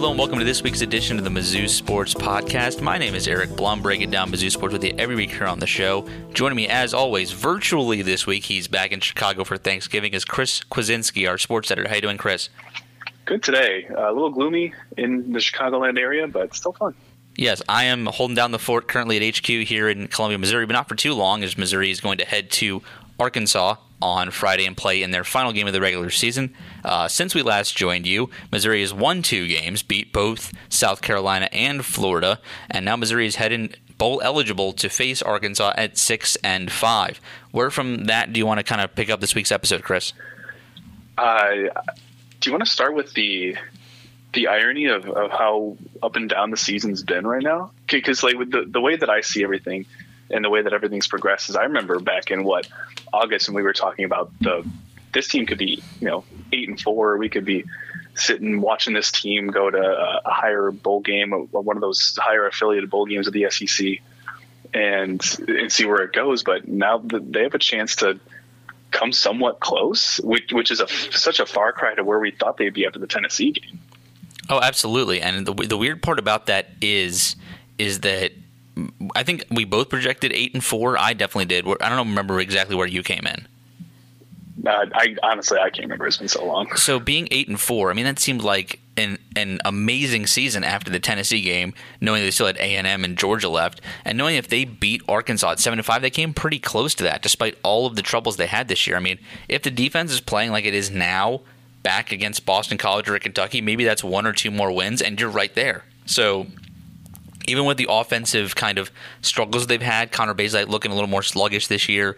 Hello and welcome to this week's edition of the Mizzou Sports Podcast. My name is Eric Blum, breaking down Mizzou Sports with you every week here on the show. Joining me, as always, virtually this week, he's back in Chicago for Thanksgiving, is Chris Kwiecinski, our sports editor. How you doing, Chris? Good today. Uh, a little gloomy in the Chicagoland area, but still fun. Yes, I am holding down the fort currently at HQ here in Columbia, Missouri, but not for too long, as Missouri is going to head to Arkansas on Friday and play in their final game of the regular season. Uh, since we last joined you, Missouri has won two games, beat both South Carolina and Florida, and now Missouri is heading bowl eligible to face Arkansas at six and five. Where from that do you want to kind of pick up this week's episode, Chris? Uh, do you want to start with the the irony of, of how up and down the season's been right now? Because like with the, the way that I see everything and the way that everything's progressed is I remember back in what August when we were talking about the this team could be you know eight and four. We could be sitting watching this team go to a, higher bowl game one of those higher affiliated bowl games of the SEC and and see where it goes. But now they have a chance to come somewhat close which, which is a such a far cry to where we thought they'd be after the Tennessee game. Oh, absolutely. And the the weird part about that is is that I think we both projected eight and four. I definitely did. I don't remember exactly where you came in. Uh, I honestly I can't remember. It's been so long. So being eight and four, I mean that seemed like an an amazing season after the Tennessee game, knowing they still had A and M and Georgia left, and knowing if they beat Arkansas at seven to five, they came pretty close to that, despite all of the troubles they had this year. I mean, if the defense is playing like it is now, back against Boston College or Kentucky, maybe that's one or two more wins, and you're right there. So even with the offensive kind of struggles they've had, Connor Bazelak looking a little more sluggish this year.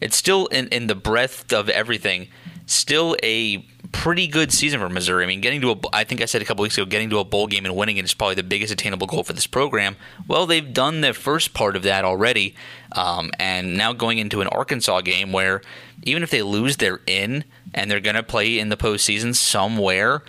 It's still in, in the breadth of everything, still a pretty good season for Missouri. I mean, getting to a, I think I said a couple weeks ago, getting to a bowl game and winning it is probably the biggest attainable goal for this program. Well, they've done the first part of that already, um, and now going into an Arkansas game where even if they lose, they're in and they're going to play in the postseason somewhere.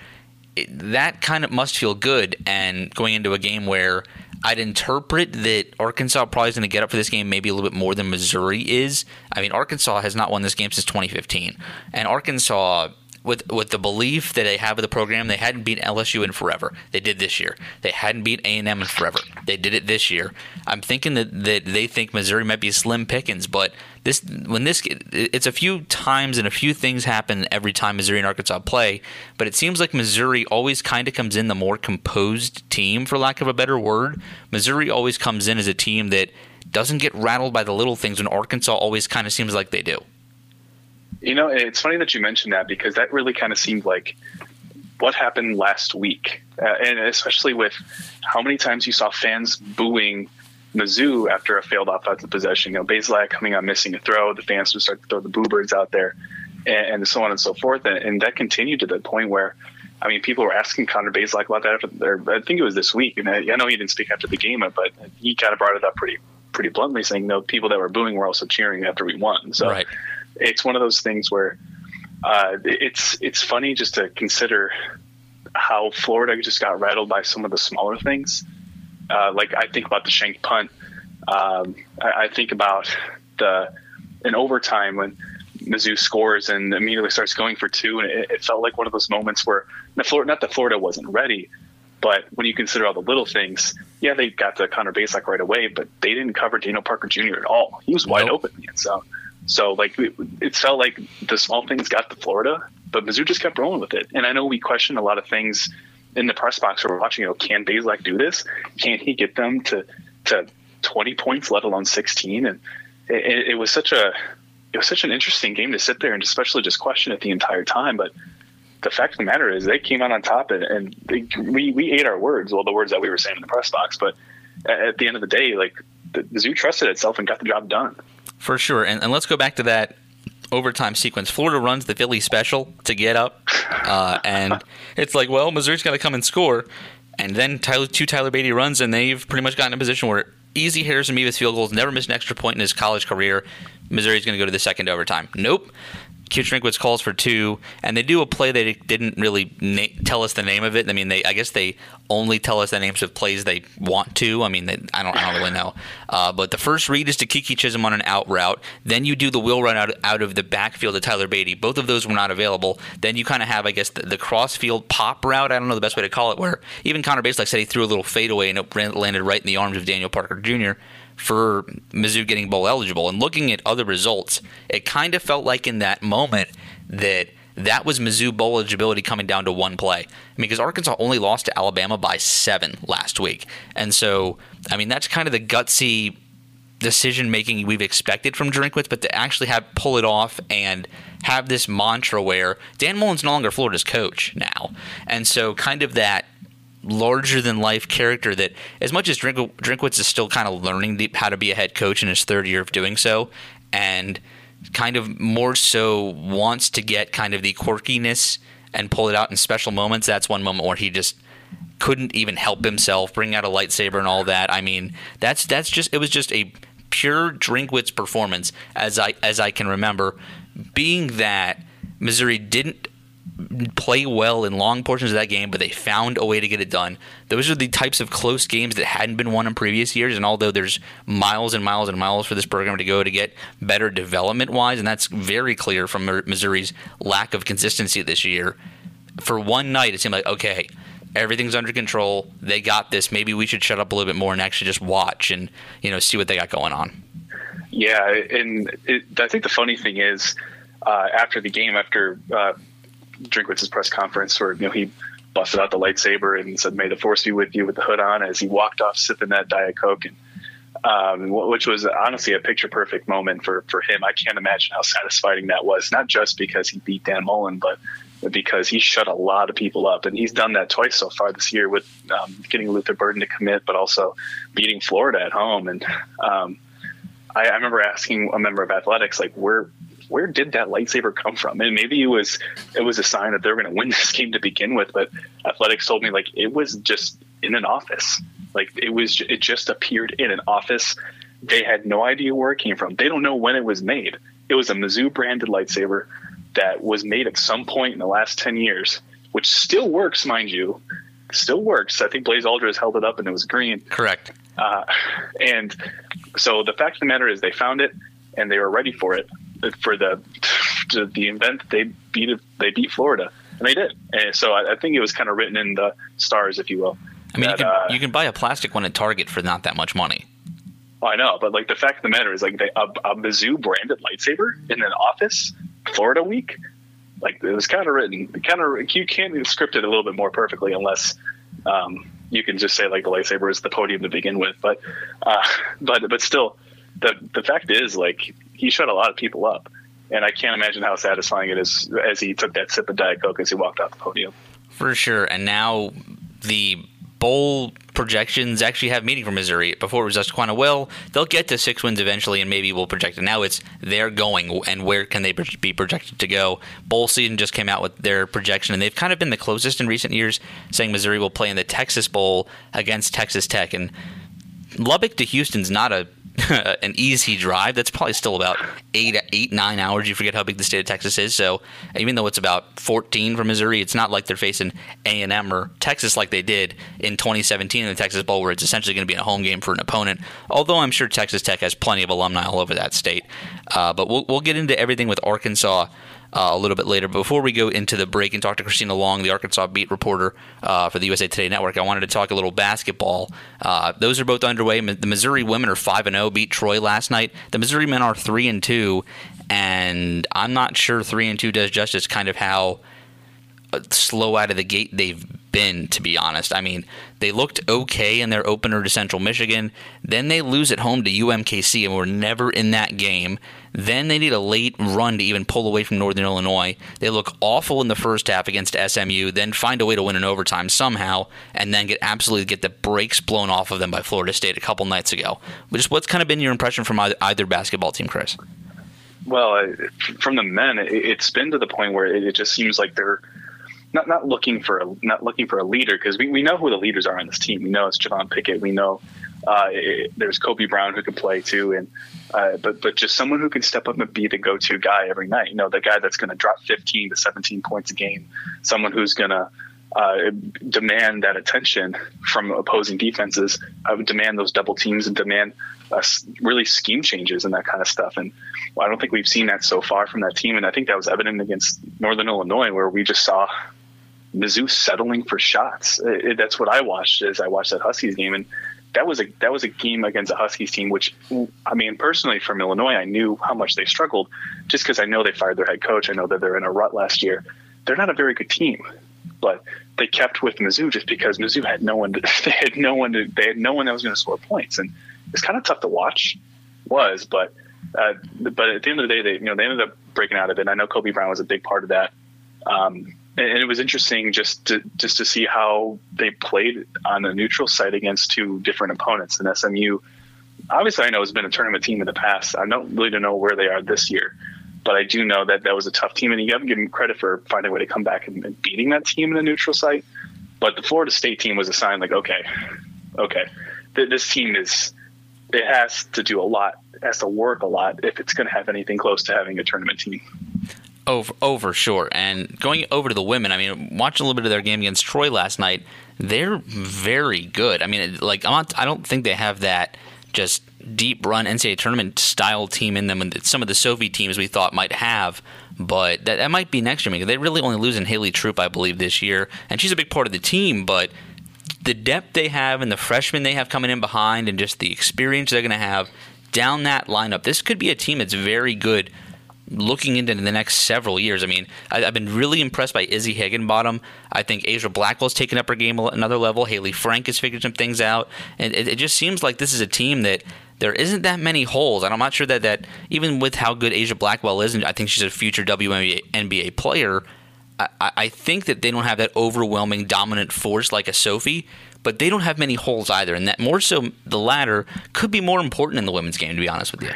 That kind of must feel good. And going into a game where I'd interpret that Arkansas probably is going to get up for this game maybe a little bit more than Missouri is. I mean, Arkansas has not won this game since 2015, and Arkansas with with the belief that they have of the program, they hadn't beat LSU in forever. They did this year. They hadn't beat A and M in forever. They did it this year. I'm thinking that, that they think Missouri might be slim pickings, but this when this it's a few times and a few things happen every time Missouri and Arkansas play. But it seems like Missouri always kind of comes in the more composed team, for lack of a better word. Missouri always comes in as a team that doesn't get rattled by the little things when Arkansas always kind of seems like they do. You know, it's funny that you mentioned that because that really kind of seemed like what happened last week, uh, and especially with how many times you saw fans booing Mizzou after a failed offensive possession. You know, Bazelak coming on missing a throw, the fans would start to throw the boo birds out there, and, and so on and so forth, and, and, that continued to the point where. I mean, people were asking Connor Bazelak about that. After, I think it was this week, and I, I know he didn't speak after the game, but he kind of brought it up pretty, pretty bluntly, saying, "No, people that were booing were also cheering after we won." So, right it's one of those things where uh, it's it's funny just to consider how Florida just got rattled by some of the smaller things. Uh, like I think about the shank punt. Um, I, I, think about the in overtime when Mizzou scores and immediately starts going for two, and it, it felt like one of those moments where the Florida, not that Florida wasn't ready, but when you consider all the little things, yeah, they got the Connor Bazelak right away, but they didn't cover Daniel Parker Jr. at all. He was wide nope. open, and so so like it felt like the small things got to Florida, but Mizzou just kept rolling with it. And I know we questioned a lot of things in the press box we're watching. You know, can Bazelak do this? Can he get them to to 20 points, let alone 16? And it, it was such a it was such an interesting game to sit there and especially just question it the entire time. But the fact of the matter is, they came out on top, and, and they, we we ate our words. Well, the words that we were saying in the press box, but at the end of the day, like the, the zoo trusted itself and got the job done. For sure. And, and let's go back to that overtime sequence. Florida runs the Philly special to get up. Uh, and it's like, well, Missouri's got to come and score. And then Tyler, two Tyler Badie runs, and they've pretty much gotten in a position where easy Harrison Mevis field goals, never missed an extra point in his college career. Missouri's going to go to the second overtime. Nope. Drinkwitz calls for two, and they do a play they didn't really na- tell us the name of it. I mean, they I guess they only tell us the names of plays they want to. I mean, they, I don't I don't really know. Uh, but the first read is to Keke Chism on an out route. Then you do the wheel run out out of the backfield to Tyler Badie. Both of those were not available. Then you kind of have I guess the, the crossfield pop route. I don't know the best way to call it. Where even Connor Bazelak said he threw a little fadeaway and it landed right in the arms of Daniel Parker Jr for Mizzou getting bowl eligible. And looking at other results, it kind of felt like in that moment that that was Mizzou bowl eligibility coming down to one play. I mean, because Arkansas only lost to Alabama by seven last week. And so, I mean, that's kind of the gutsy decision making we've expected from Drinkwitz, but to actually have pull it off and have this mantra where Dan Mullen's no longer Florida's coach now. And so, kind of that larger than life character that, as much as Drink- Drinkwitz is still kind of learning how to be a head coach in his third year of doing so, and kind of more so wants to get kind of the quirkiness and pull it out in special moments. That's one moment where he just couldn't even help himself, bring out a lightsaber and all that. I mean, that's that's just it was just a pure Drinkwitz performance as I as I can remember. Being that Missouri didn't play well in long portions of that game, but they found a way to get it done. Those are the types of close games that hadn't been won in previous years. And although there's miles and miles and miles for this program to go to get better development wise, and that's very clear from Missouri's lack of consistency this year, for one night it seemed like, okay, everything's under control. They got this. Maybe we should shut up a little bit more and actually just watch and you know see what they got going on. Yeah, and it, I think the funny thing is, uh, after the game, after uh, Drinkwitz's press conference where you know he busted out the lightsaber and said, "May the force be with you" with the hood on as he walked off sipping that diet coke, and um, which was honestly a picture perfect moment for for him. I can't imagine how satisfying that was. Not just because he beat Dan Mullen, but because he shut a lot of people up, and he's done that twice so far this year with um, getting Luther Burden to commit, but also beating Florida at home. And um, I, I remember asking a member of athletics, like, where where did that lightsaber come from? And maybe it was it was a sign that they were going to win this game to begin with. But athletics told me like it was just in an office. Like it was it just appeared in an office. They had no idea where it came from. They don't know when it was made. It was a Mizzou branded lightsaber that was made at some point in the last ten years, which still works, mind you. Still works. I think Blaze Alldredge held it up and it was green. Correct. Uh, and so the fact of the matter is, they found it and they were ready for it for the the event they beat they beat Florida and they did. And so I, I, think it was kind of written in the stars, if you will. I mean, that, you, can, uh, you can buy a plastic one at Target for not that much money. I know, but like the fact of the matter is, like they, a, a Mizzou branded lightsaber in an office, Florida week, like it was kind of written, kind of you can't script it a little bit more perfectly unless um, you can just say like the lightsaber is the podium to begin with. But uh, but but still, the the fact is like he shut a lot of people up, and I can't imagine how satisfying it is as he took that sip of diet coke as he walked off the podium. For sure, and now the bowl projections actually have meaning for Missouri. Before it was just of well, they'll get to six wins eventually, and maybe we'll project it. Now it's they're going, and where can they be projected to go? Bowl season just came out with their projection, and they've kind of been the closest in recent years, saying Missouri will play in the Texas Bowl against Texas Tech, and Lubbock to Houston's not a an easy drive. That's probably still about eight, eight, nine hours. You forget how big the state of Texas is. So even though it's about 14 from Missouri, it's not like they're facing A and M or Texas like they did in 2017 in the Texas Bowl, where it's essentially going to be a home game for an opponent. Although I'm sure Texas Tech has plenty of alumni all over that state. Uh, but we'll we'll get into everything with Arkansas uh, a little bit later. Before we go into the break and talk to Christina Long, the Arkansas beat reporter uh, for the USA Today Network, I wanted to talk a little basketball. Uh, those are both underway. The Missouri women are five and zero, oh, beat Troy last night. The Missouri men are three and two, and I'm not sure three and two does justice. Kind of how uh, slow out of the gate they've been, to be honest. I mean, they looked okay in their opener to Central Michigan. Then they lose at home to UMKC and were never in that game. Then they need a late run to even pull away from Northern Illinois. They look awful in the first half against SMU, then find a way to win in overtime somehow, and then get absolutely get the brakes blown off of them by Florida State a couple nights ago. Which what's kind of been your impression from either, either basketball team, Chris? Well, uh, from the men, it's been to the point where it just seems like they're not not looking for a not looking for a leader because we, we know who the leaders are on this team. We know it's Javon Pickett. We know Uh, it, there's Kobe Brown who can play too, and uh, but but just someone who can step up and be the go-to guy every night. You know, the guy that's going to drop 15 to 17 points a game. Someone who's going to uh, demand that attention from opposing defenses. I would demand those double teams and demand uh, really scheme changes and that kind of stuff. And well, I don't think we've seen that so far from that team. And I think that was evident against Northern Illinois, where we just saw Mizzou settling for shots. It, it, that's what I watched as I watched that Huskies game, and that was a that was a game against a Huskies team, which I mean, personally from Illinois, I knew how much they struggled, just because I know they fired their head coach. I know that they're in a rut last year. They're not a very good team, but they kept with Mizzou just because Mizzou had no one. To, they had no one. To, they had no one that was going to score points, and it's kind of tough to watch. Was, but uh, but at the end of the day, they you know they ended up breaking out of it. And I know Kobe Brown was a big part of that. Um, and it was interesting just to just to see how they played on a neutral site against two different opponents. And SMU, obviously, I know has been a tournament team in the past. I don't really know where they are this year, but I do know that that was a tough team, and you have to give them credit for finding a way to come back and, and beating that team in a neutral site. But the Florida State team was a sign like, okay, okay, th- this team is it has to do a lot, has to work a lot if it's going to have anything close to having a tournament team. Over, over, sure. And going over to the women, I mean, watching a little bit of their game against Troy last night, they're very good. I mean, like I'm not, I don't think they have that just deep run NCAA tournament style team in them, and some of the Sophie teams we thought might have. But that, that might be next year. They really only losing Haley Troup, I believe, this year, and she's a big part of the team. But the depth they have and the freshmen they have coming in behind, and just the experience they're going to have down that lineup, this could be a team that's very good looking into the next several years. I mean, I, have been really impressed by Izzy Higginbottom. I think Aijha Blackwell's taken up her game another level. Hayley Frank has figured some things out, and it, it, just seems like this is a team that there isn't that many holes. And I'm not sure that that even with how good Aijha Blackwell is, and I think she's a future WNBA NBA player. I, I think that they don't have that overwhelming dominant force like a Sophie, but they don't have many holes either. And that more so the latter could be more important in the women's game, to be honest with you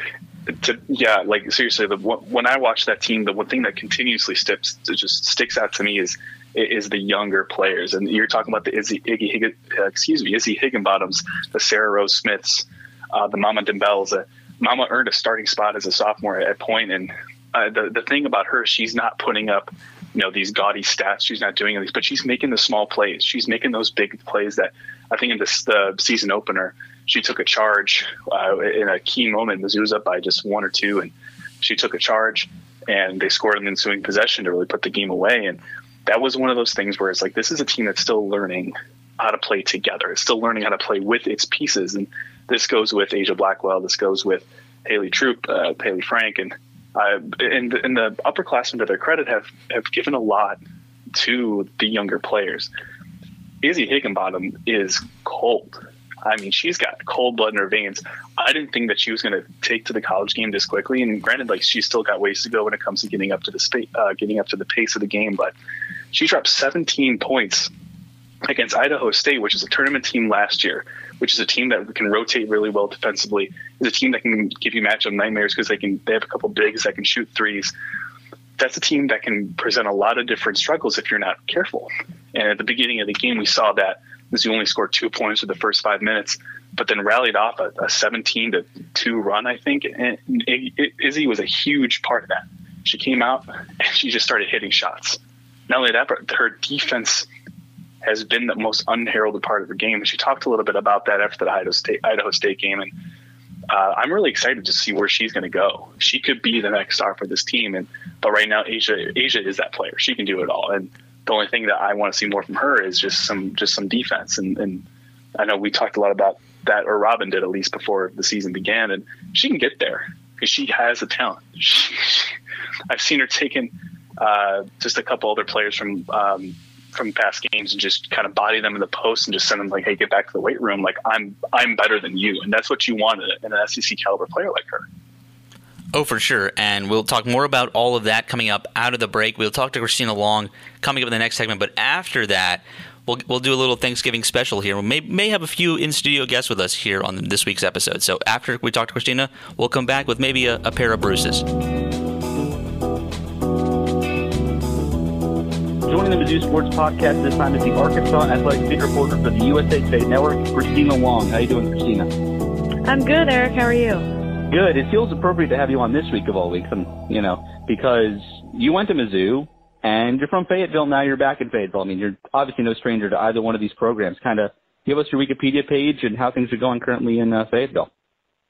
to yeah, like seriously, the when I watch that team, the one thing that continuously sticks just sticks out to me is is the younger players, and you're talking about the Izzy, Iggy, uh, excuse me, Izzy Higginbottoms, the Sarah Rose Smiths, uh, the Mama Dembels. Uh, Mama earned a starting spot as a sophomore at point, and uh, the the thing about her, she's not putting up you know these gaudy stats. She's not doing these, but she's making the small plays. She's making those big plays that I think in this the season opener she took a charge uh, in a key moment. Mizzou was up by just one or two, and she took a charge, and they scored an ensuing possession to really put the game away. And that was one of those things where it's like this is a team that's still learning how to play together. It's still learning how to play with its pieces, and this goes with Aijha Blackwell. This goes with Haley Troup, uh, Hayley Frank, and uh, and, and the upperclassmen, to their credit, have have given a lot to the younger players. Izzy Higginbottom is cold. I mean, she's got cold blood in her veins. I didn't think that she was going to take to the college game this quickly. And granted, like she's still got ways to go when it comes to getting up to the spa- uh, getting up to the pace of the game. But she dropped 17 points against Idaho State, which is a tournament team last year, which is a team that can rotate really well defensively. Is a team that can give you matchup nightmares because they can they have a couple bigs that can shoot threes. That's a team that can present a lot of different struggles if you're not careful. And at the beginning of the game, we saw that Mizzou only scored two points in the first five minutes, but then rallied off a, a 17 to two run, I think. And it, it, Izzy was a huge part of that. She came out and she just started hitting shots. Not only that, but her defense has been the most unheralded part of her game. And she talked a little bit about that after the Idaho State, Idaho State game. And uh, I'm really excited to see where she's going to go. She could be the next star for this team. And but right now, Aijha Aijha is that player. She can do it all. And the only thing that I want to see more from her is just some just some defense. And, and I know we talked a lot about that, or Robin did at least before the season began, and she can get there because she has a talent. She, I've seen her taking uh, just a couple other players from um, from past games and just kind of body them in the post and just send them like, "Hey, get back to the weight room. Like I'm I'm better than you," and that's what you want in an SEC caliber player like her. Oh, for sure. And we'll talk more about all of that coming up out of the break. We'll talk to Christina Long coming up in the next segment. But after that, we'll, we'll do a little Thanksgiving special here. We may, may have a few in studio guests with us here on this week's episode. So after we talk to Christina, we'll come back with maybe a, a pair of Bruces. Joining the Mizzou Sports Podcast. This time is the Arkansas Athletic Beat reporter for the USA Today Network, Christina Long. How you doing, Christina? I'm good, Eric. How are you? Good. It feels appropriate to have you on this week of all weeks, and you know, because you went to Mizzou and you're from Fayetteville. Now you're back in Fayetteville. I mean, you're obviously no stranger to either one of these programs. Kind of give us your Wikipedia page and how things are going currently in uh, Fayetteville.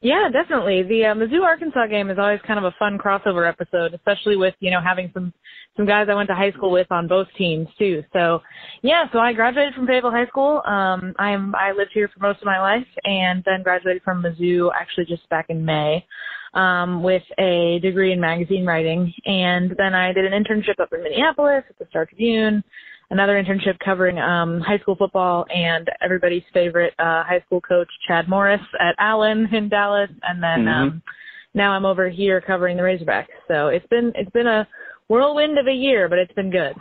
Yeah, definitely. The uh, Mizzou Arkansas game is always kind of a fun crossover episode, especially with you know having some some guys I went to high school with on both teams too. So, yeah, so I graduated from Fayetteville High School. Um, I'm I lived here for most of my life, and then graduated from Mizzou actually just back in May um, with a degree in magazine writing, and then I did an internship up in Minneapolis at the Star Tribune another internship covering um, high school football and everybody's favorite uh, high school coach Chad Morris at Allen in Dallas, and then mm-hmm. um, now I'm over here covering the Razorbacks. So it's been it's been a whirlwind of a year, but it's been good.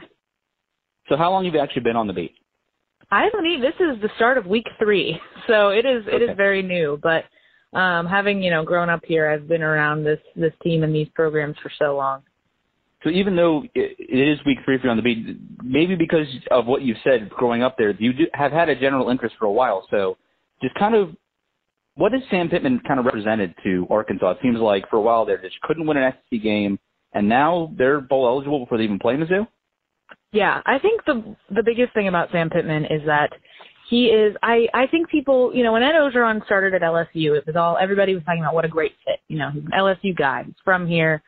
So how long have you actually been on the beat? I believe this is the start of week three, so it is it okay. is very new. But um, having you know grown up here, I've been around this this team and these programs for so long. So even though it is week three for you on the beat, maybe because of what you've said growing up there, you do, have had a general interest for a while. So just kind of, what has Sam Pittman kind of represented to Arkansas? It seems like for a while there, just couldn't win an SEC game, and now they're bowl eligible before they even play Mizzou. Yeah, I think the the biggest thing about Sam Pittman is that he is. I I think people, you know, when Ed Orgeron started at LSU, it was all everybody was talking about what a great fit. You know, he's an LSU guy. He's from here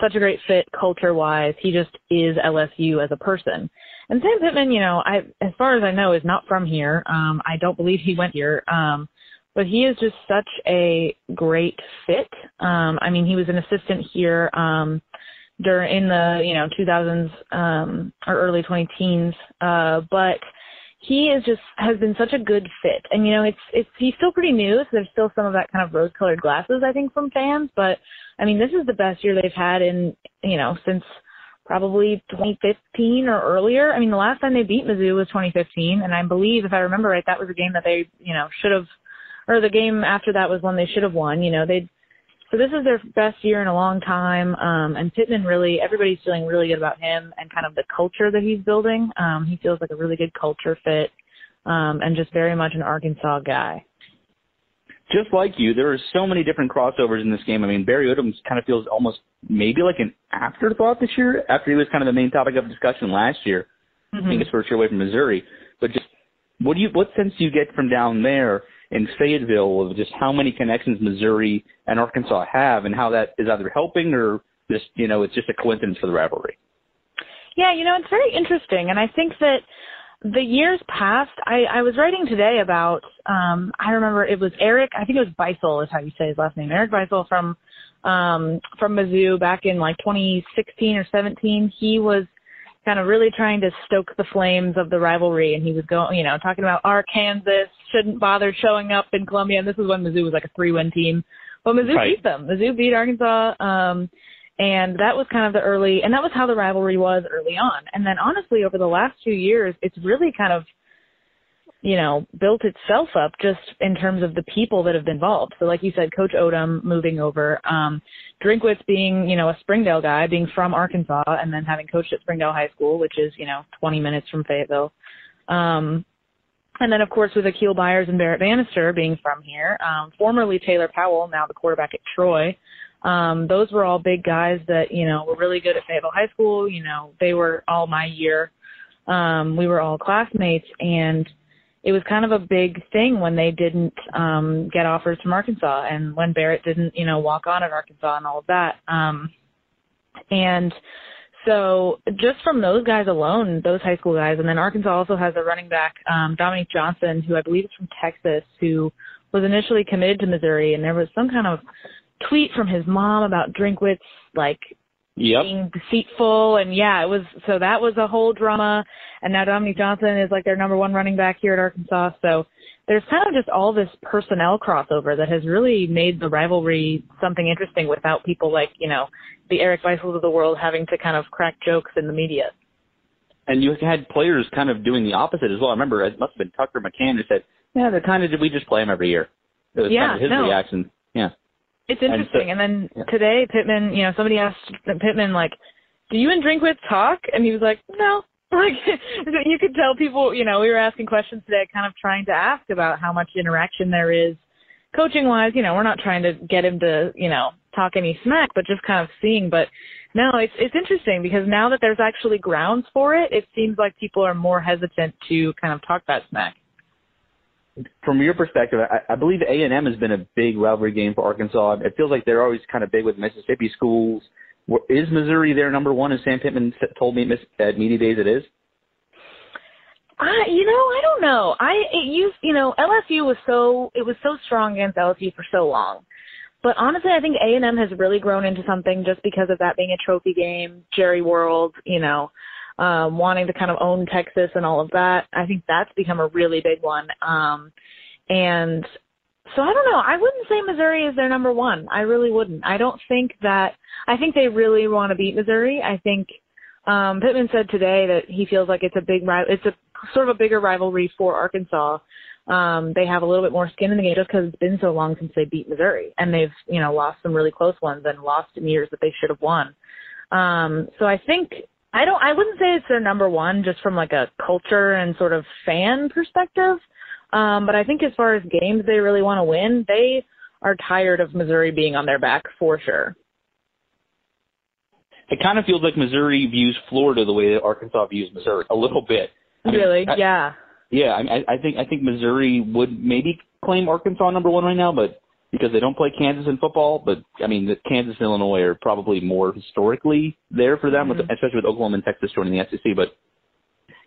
such a great fit culture wise. He just is LSU as a person. And Sam Pittman, you know, I as far as I know, is not from here. Um, I don't believe he went here. Um, but he is just such a great fit. Um, I mean, he was an assistant here um, during in the you know 2000s um, or early 20 teens. Uh, but he is just has been such a good fit. And you know, it's it's he's still pretty new, so there's still some of that kind of rose colored glasses I think from fans, but I mean, this is the best year they've had in, you know, since probably 2015 or earlier. I mean, the last time they beat Mizzou was 2015, and I believe, if I remember right, that was a game that they, you know, should have, or the game after that was one they should have won. You know, they. So this is their best year in a long time, um, and Pittman really, everybody's feeling really good about him and kind of the culture that he's building. Um, he feels like a really good culture fit, um, and just very much an Arkansas guy just like you, there are so many different crossovers in this game. I mean, Barry Odom kind of feels almost maybe like an afterthought this year after he was kind of the main topic of discussion last year, mm-hmm. being his first year away from Missouri. But just what do you, what sense do you get from down there in Fayetteville of just how many connections Missouri and Arkansas have and how that is either helping or just, you know, it's just a coincidence for the rivalry? Yeah, you know, it's very interesting. And I think that the years past, I, I was writing today about, um, I remember it was Eric, I think it was Beisel is how you say his last name, Eric Beisel from, um, from Mizzou back in like 2016 or 17. He was kind of really trying to stoke the flames of the rivalry and he was going, you know, talking about Arkansas shouldn't bother showing up in Columbia. And this is when Mizzou was like a three win team. But Mizzou right. beat them. Mizzou beat Arkansas. Um, and that was kind of the early, and that was how the rivalry was early on. And then honestly, over the last two years, it's really kind of, you know, built itself up just in terms of the people that have been involved. So like you said, Coach Odom moving over, um, Drinkwitz being, you know, a Springdale guy, being from Arkansas, and then having coached at Springdale High School, which is, you know, 20 minutes from Fayetteville. Um, and then, of course, with Akial Byers and Barrett Bannister being from here, um, formerly Taylor Powell, now the quarterback at Troy, um, those were all big guys that, you know, were really good at Fayetteville High School. You know, they were all my year. Um, we were all classmates and it was kind of a big thing when they didn't um get offers from Arkansas and when Barrett didn't, you know, walk on at Arkansas and all of that. Um and so just from those guys alone, those high school guys, and then Arkansas also has a running back, um, Dominique Johnson, who I believe is from Texas, who was initially committed to Missouri, and there was some kind of tweet from his mom about Drinkwitz like yep. being deceitful and yeah, it was so that was a whole drama and now Dominique Johnson is like their number one running back here at Arkansas. So there's kind of just all this personnel crossover that has really made the rivalry something interesting without people like, you know, the Eric Beisels of the world having to kind of crack jokes in the media. And you had players kind of doing the opposite as well. I remember it must have been Tucker McCann who said, "Yeah, they kind of did. We just play him every year." It was yeah, kind of his no. reaction. Yeah. It's interesting. And, so, and then yeah. today, Pittman, you know, somebody asked Pittman, like, do you and Drinkwitz talk? And he was like, no, like you could tell people, you know, we were asking questions today, kind of trying to ask about how much interaction there is coaching wise. You know, we're not trying to get him to, you know, talk any smack, but just kind of seeing. But no, it's it's interesting because now that there's actually grounds for it, it seems like people are more hesitant to kind of talk that smack. From your perspective, I, I believe A and M has been a big rivalry game for Arkansas. It feels like they're always kind of big with Mississippi schools. Is Missouri their number one? As Sam Pittman told me at media days, it is. I, you know, I don't know. I it used, you know, LSU was so it was so strong against LSU for so long, but honestly, I think A and M has really grown into something just because of that being a trophy game, Jerry World, you know, um, wanting to kind of own Texas and all of that. I think that's become a really big one. Um, and so I don't know. I wouldn't say Missouri is their number one. I really wouldn't. I don't think that. I think they really want to beat Missouri. I think um, Pittman said today that he feels like it's a big it's a sort of a bigger rivalry for Arkansas. Um, they have a little bit more skin in the game just because it's been so long since they beat Missouri, and they've you know lost some really close ones and lost in years that they should have won. Um, so I think I don't. I wouldn't say it's their number one just from like a culture and sort of fan perspective. Um, but I think as far as games they really want to win, they are tired of Missouri being on their back for sure. It kind of feels like Missouri views Florida the way that Arkansas views Missouri a little bit. I mean, really? I, yeah. Yeah, I, I think I think Missouri would maybe claim Arkansas number one right now, but because they don't play Kansas in football, but I mean, the Kansas and Illinois are probably more historically there for them, mm-hmm. with, especially with Oklahoma and Texas joining the SEC. But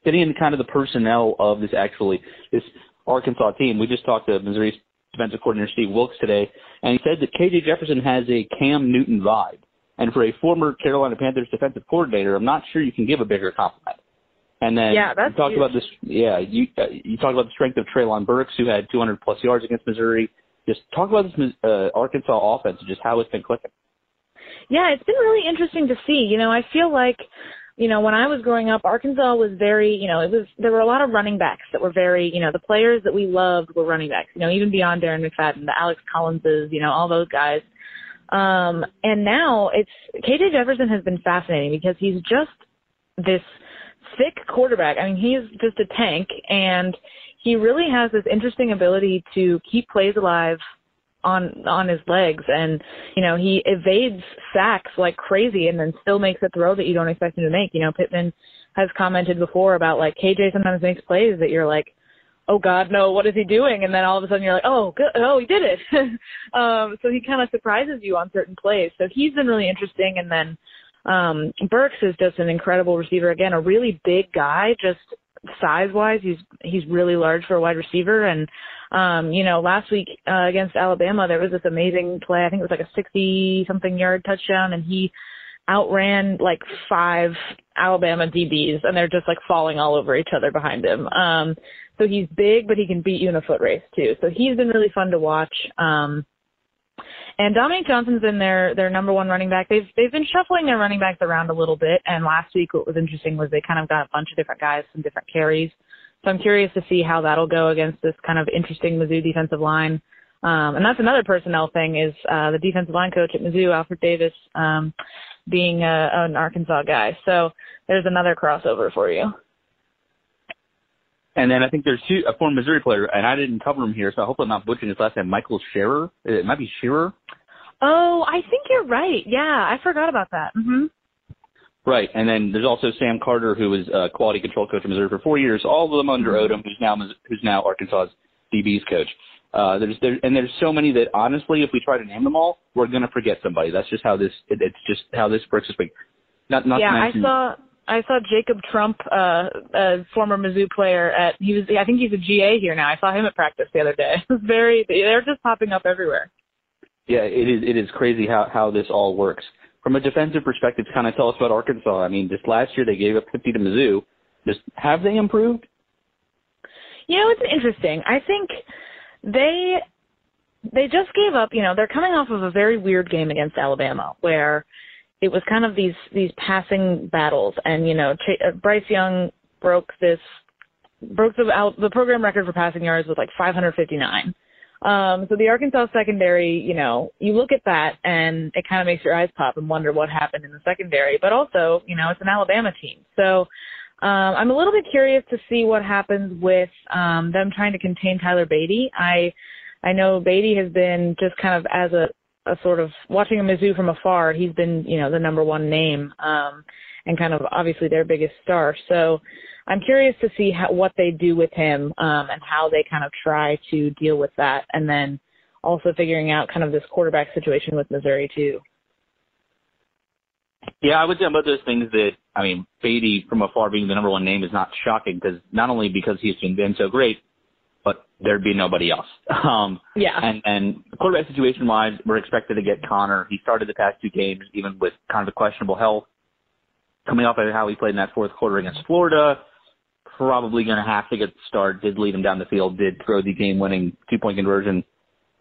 getting into kind of the personnel of this actually this Arkansas team. We just talked to Missouri's defensive coordinator Steve Wilks today, and he said that KJ Jefferson has a Cam Newton vibe. And for a former Carolina Panthers defensive coordinator, I'm not sure you can give a bigger compliment. And then yeah, that's you talked huge. about this. Yeah, you uh, you talked about the strength of Treylon Burks, who had 200 plus yards against Missouri. Just talk about this uh, Arkansas offense and just how it's been clicking. Yeah, it's been really interesting to see. You know, I feel like you know, when I was growing up, Arkansas was very, you know, it was there were a lot of running backs that were very, you know, the players that we loved were running backs. You know, even beyond Darren McFadden, the Alex Collinses, you know, all those guys. Um, and now it's KJ Jefferson has been fascinating because he's just this thick quarterback. I mean, he's just a tank, and he really has this interesting ability to keep plays alive on on his legs. And you know he evades sacks like crazy and then still makes a throw that you don't expect him to make. You know pittman has commented before about like kj sometimes makes plays that you're like oh god no what is he doing? And then all of a sudden you're like oh good oh he did it. Um so he kind of surprises you on certain plays. So he's been really interesting and then um burks is just an incredible receiver again a really big guy just size wise he's he's really large for a wide receiver and um, you know, last week uh, against Alabama, there was this amazing play. I think it was like a 60 something yard touchdown, and he outran like five Alabama DBs, and they're just like falling all over each other behind him. Um, so he's big, but he can beat you in a foot race too. So he's been really fun to watch. Um, and Dominique Johnson's been their their number one running back. They've they've been shuffling their running backs around a little bit. And last week, what was interesting was they kind of got a bunch of different guys, some different carries. So I'm curious to see how that'll go against this kind of interesting Mizzou defensive line. Um, and that's another personnel thing is uh, the defensive line coach at Mizzou, Alfred Davis, um, being a, an Arkansas guy. So there's another crossover for you. And then I think there's two, a former Missouri player, and I didn't cover him here, so I hope I'm not butchering his last name, Michael Scherer. It might be Shearer. Oh, I think you're right. Yeah, I forgot about that. Mm-hmm. Right, and then there's also Sam Carter, who was a quality control coach in Missouri for four years, all of them under mm-hmm. Odom, who's now who's now Arkansas's DB's coach. Uh, there's there, and there's so many that honestly, if we try to name them all, we're gonna forget somebody. That's just how this it, it's just how this works this week. Not not yeah, mention, I saw I saw Jacob Trump, uh, a former Mizzou player at he was I think he's a GA here now. I saw him at practice the other day. Very they're just popping up everywhere. Yeah, it is it is crazy how how this all works from a defensive perspective, kind of tell us about Arkansas. I mean, just last year they gave up 50 to Mizzou. Just have they improved? You know, it's interesting. I think they they just gave up. You know, they're coming off of a very weird game against Alabama, where it was kind of these these passing battles, and you know, Ch- uh, Bryce Young broke this broke the the program record for passing yards with like 559. Um, so the Arkansas secondary, you know, you look at that and it kind of makes your eyes pop and wonder what happened in the secondary. But also, you know, it's an Alabama team. So Um, I'm a little bit curious to see what happens with um, them trying to contain Tyler Badie. I I know Badie has been just kind of as a, a sort of watching a Mizzou from afar. He's been you know the number one name um, and kind of obviously their biggest star. So I'm curious to see how, what they do with him um, and how they kind of try to deal with that, and then also figuring out kind of this quarterback situation with Missouri too. Yeah, I would say about those things that I mean, Badie from afar being the number one name is not shocking because not only because he's been so great, but there'd be nobody else. Um, yeah. And and quarterback situation wise, we're expected to get Connor. He started the past two games even with kind of a questionable health. Coming off of how he played in that fourth quarter against Florida, probably going to have to get the start. Did lead him down the field. Did throw the game-winning two-point conversion.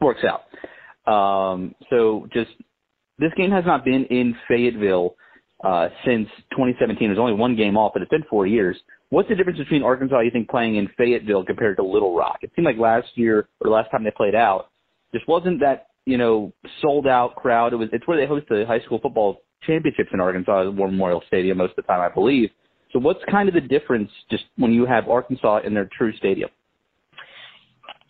Works out. Um, so just this game has not been in Fayetteville uh, since 2017. There's only one game off, but it's been four years. What's the difference between Arkansas, you think, playing in Fayetteville compared to Little Rock? It seemed like last year or last time they played out, just wasn't that you know sold out crowd. It was it's where they host the high school football championships in Arkansas, War Memorial Stadium most of the time, I believe. So what's kind of the difference just when you have Arkansas in their true stadium?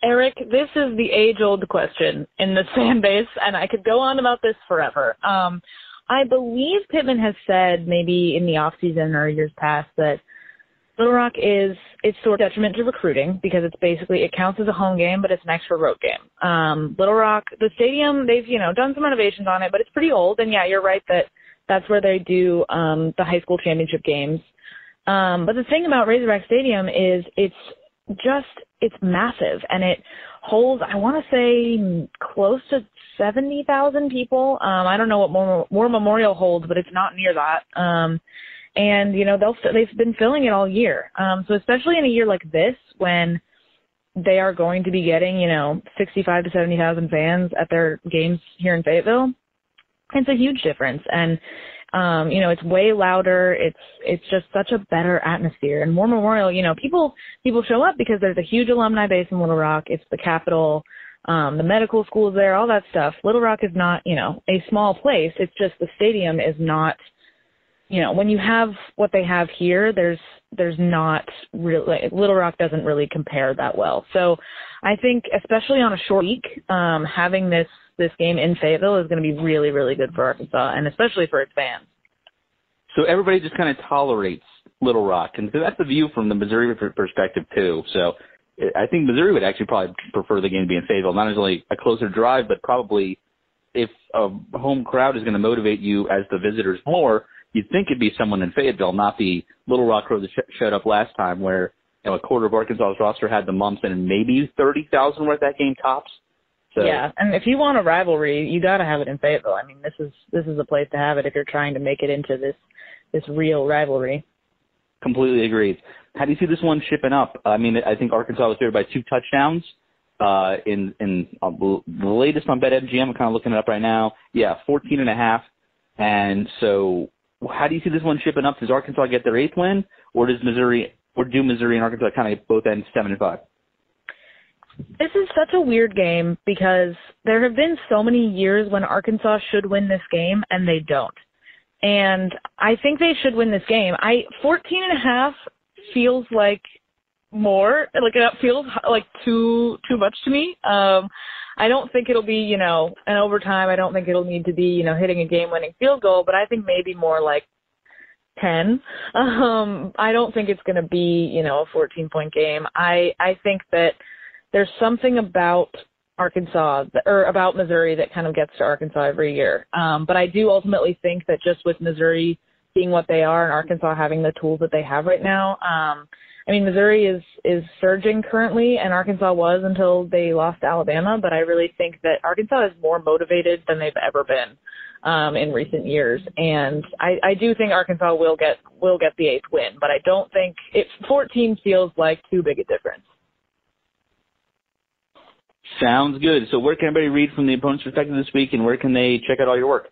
Eric, this is the age-old question in the fan base, and I could go on about this forever. Um, I believe Pittman has said maybe in the off season or years past that Little Rock is it's sort of detriment to recruiting because it's basically it counts as a home game, but it's an extra road game. Um, Little Rock, the stadium, they've you know done some renovations on it, but it's pretty old. And yeah, you're right that that's where they do um, the high school championship games. Um, but the thing about Razorback Stadium is it's just it's massive and it holds I want to say close to seventy thousand people. Um, I don't know what War, Memorial holds, but it's not near that. Um, and you know they'll they've been filling it all year. Um, so especially in a year like this when they are going to be getting you know sixty five to seventy thousand fans at their games here in Fayetteville, it's a huge difference. And um, you know, it's way louder. It's it's just such a better atmosphere. And War Memorial, you know, people people show up because there's a huge alumni base in Little Rock. It's the capital, um, the medical schools there, all that stuff. Little Rock is not, you know, a small place. It's just the stadium is not, you know, when you have what they have here, there's there's not really Little Rock doesn't really compare that well. So I think especially on a short week, um, having this this game in Fayetteville is going to be really, really good for Arkansas and especially for its fans. So everybody just kind of tolerates Little Rock, and that's the view from the Missouri perspective too. So I think Missouri would actually probably prefer the game to be in Fayetteville, not only a closer drive, but probably if a home crowd is going to motivate you as the visitors more, you'd think it'd be someone in Fayetteville, not the Little Rock crew that sh- showed up last time, where you know a quarter of Arkansas's roster had the mumps, and maybe thirty thousand were at that game tops. So, yeah, and if you want a rivalry, you got to have it in Fayetteville. I mean, this is this is the place to have it if you're trying to make it into this this real rivalry. Completely agreed. How do you see this one shipping up? I mean, I think Arkansas was favored by two touchdowns. Uh, in in uh, the latest on BetMGM, I'm kind of looking it up right now. Yeah, 14 and a half. And so, how do you see this one shipping up? Does Arkansas get their eighth win, or does Missouri, or do Missouri and Arkansas kind of both end seven and five? This is such a weird game because there have been so many years when Arkansas should win this game and they don't. And I think they should win this game. I 14 and a half feels like more, like it feels like too too much to me. Um I don't think it'll be, you know, an overtime. I don't think it'll need to be, you know, hitting a game-winning field goal, but I think maybe more like 10. Um I don't think it's going to be, you know, a 14-point game. I I think that there's something about Arkansas or about Missouri that kind of gets to Arkansas every year. Um, but I do ultimately think that just with Missouri being what they are and Arkansas having the tools that they have right now, um, I mean Missouri is is surging currently, and Arkansas was until they lost Alabama. But I really think that Arkansas is more motivated than they've ever been um, in recent years, and I, I do think Arkansas will get will get the eighth win. But I don't think it 14 feels like too big a difference. Sounds good. So where can everybody read from the opponent's perspective this week, and where can they check out all your work?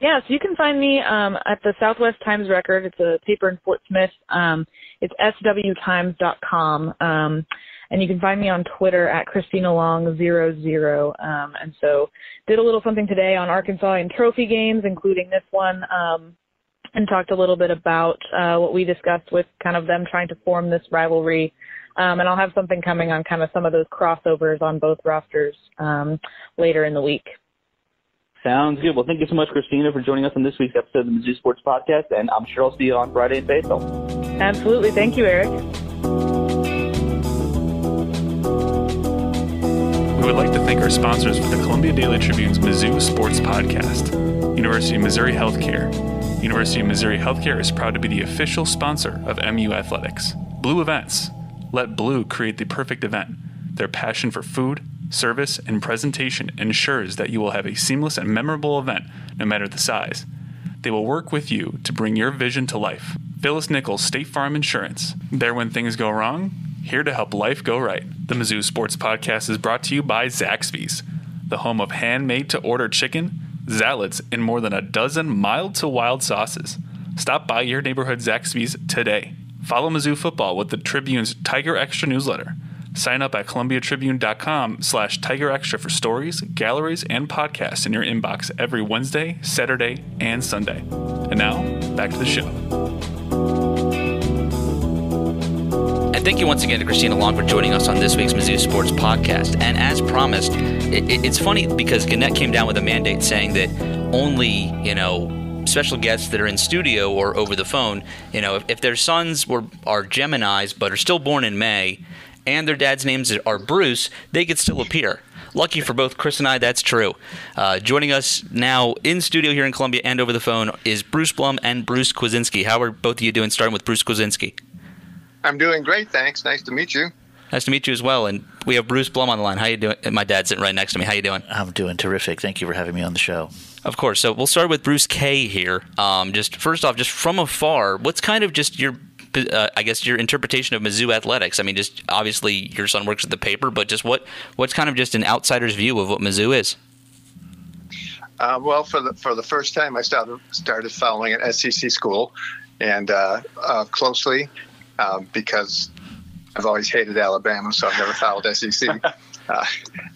Yeah, so you can find me um, at the Southwest Times Record. It's a paper in Fort Smith. Um, it's swtimes.com. Um, and you can find me on Twitter at Christina Long zero zero. Um, and so did a little something today on Arkansas and trophy games, including this one. Um, and talked a little bit about uh, what we discussed with kind of them trying to form this rivalry. Um, and I'll have something coming on kind of some of those crossovers on both rosters um, later in the week. Sounds good. Well, thank you so much, Christina, for joining us on this week's episode of the Mizzou Sports Podcast, and I'm sure I'll see you on Friday in Fayetteville. Absolutely. Thank you, Eric. We would like to thank our sponsors for the Columbia Daily Tribune's Mizzou Sports Podcast University of Missouri Healthcare. University of Missouri Healthcare is proud to be the official sponsor of MU Athletics. Blue Events. Let Blue create the perfect event. Their passion for food, service, and presentation ensures that you will have a seamless and memorable event no matter the size. They will work with you to bring your vision to life. Phyllis Nichols State Farm Insurance. There when things go wrong, here to help life go right. The Mizzou Sports Podcast is brought to you by Zaxby's, the home of handmade to order chicken, salads, and more than a dozen mild to wild sauces. Stop by your neighborhood Zaxby's today. Follow Mizzou football with the Tribune's Tiger Extra newsletter. Sign up at columbiatribune.com slash Tiger Extra for stories, galleries, and podcasts in your inbox every Wednesday, Saturday, and Sunday. And now, back to the show. And thank you once again to Christina Long for joining us on this week's Mizzou Sports Podcast. And as promised, it, it, it's funny because Gannett came down with a mandate saying that only, you know, special guests that are in studio or over the phone, you know, if, if their sons were are Gemini's but are still born in May, and their dad's names are Bruce, they could still appear. Lucky for both Chris and I, that's true. Uh, joining us now in studio here in Columbia and over the phone is Bruce Blum and Bruce Kwiecinski. How are both of you doing? Starting with Bruce Kwiecinski. I'm doing great, thanks. Nice to meet you. Nice to meet you as well. And we have Bruce Blum on the line. How you doing? My dad's sitting right next to me. How you doing? I'm doing terrific. Thank you for having me on the show. Of course. So we'll start with Bruce K here. Um, just first off, just from afar, what's kind of just your uh, I guess your interpretation of Mizzou athletics. I mean, just obviously your son works at the paper, but just what what's kind of just an outsider's view of what Mizzou is. Uh, well, for the for the first time, I started started following an SEC school, and uh, uh, closely um, because I've always hated Alabama, so I've never followed SEC. Uh,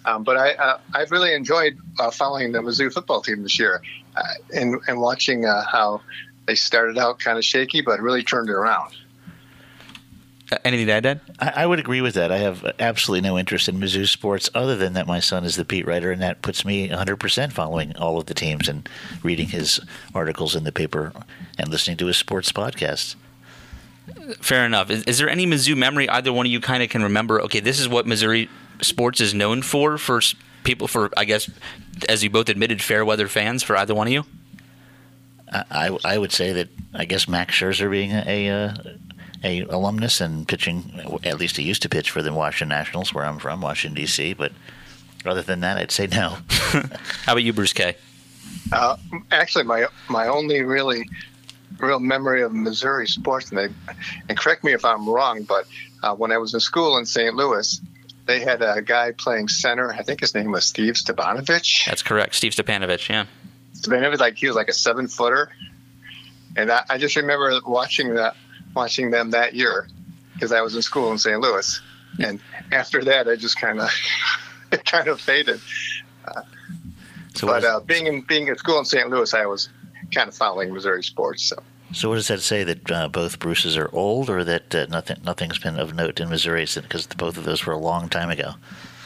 um, but I, uh, I've really enjoyed uh, following the Mizzou football team this year uh, and, and watching uh, how they started out kind of shaky, but really turned it around. Uh, anything to add, Dad? I, I, would agree with that. I have absolutely no interest in Mizzou sports other than that my son is the beat writer, and that puts me 100% following all of the teams and reading his articles in the paper and listening to his sports podcasts. Fair enough. Is, is, there any Mizzou memory either one of you kind of can remember? Okay, this is what Missouri sports is known for for people for I guess as you both admitted fair weather fans for either one of you. I, I would say that I guess Max Scherzer being a, a, uh, a alumnus and pitching at least he used to pitch for the Washington Nationals where I'm from Washington D.C. But other than that, I'd say no. How about you, Bruce K? Uh, actually, my my only really real memory of Missouri sports, and, they, and correct me if I'm wrong, but uh, when I was in school in St. Louis, they had a guy playing center. I think his name was Steve Stipanovich. That's correct, Steve Stipanovich. Yeah, Stipanovich, like he was like a seven footer, and I, I just remember watching that, watching them that year, because I was in school in St. Louis, and after that, I just kind of, it kind of faded. Uh, so but uh, being in being at school in St. Louis, I was kind of following Missouri sports. So. So what does that say that uh, both Bruces are old, or that uh, nothing nothing's been of note in Missouri since, because both of those were a long time ago?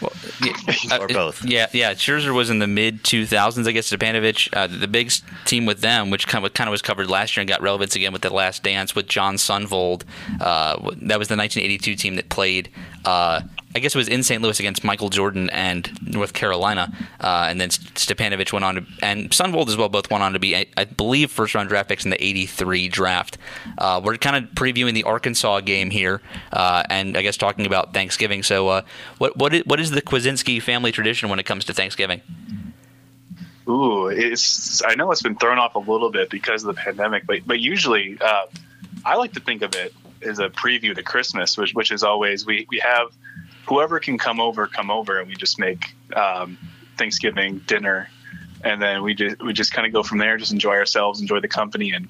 Well, yeah, or both. Yeah, yeah. Scherzer was in the mid 2000s, I guess. Stipanovich, uh, the big team with them, which kind of, kind of was covered last year and got relevance again with the Last Dance with Jon Sundvold. Uh, that was the 1982 team that played uh, I guess it was in St. Louis against Michael Jordan and North Carolina, uh, and then Stipanovich went on to, and Sundvold as well, both went on to be, I, I believe, first round draft picks in the '83 draft. Uh, we're kind of previewing the Arkansas game here, uh, and I guess talking about Thanksgiving. So, uh, what what is, what is the Kwiecinski family tradition when it comes to Thanksgiving? Ooh, it's I know it's been thrown off a little bit because of the pandemic, but but usually uh, I like to think of it as a preview to Christmas, which which is always we we have whoever can come over, come over, and we just make um, Thanksgiving dinner, and then we just we just kind of go from there. Just enjoy ourselves, enjoy the company, and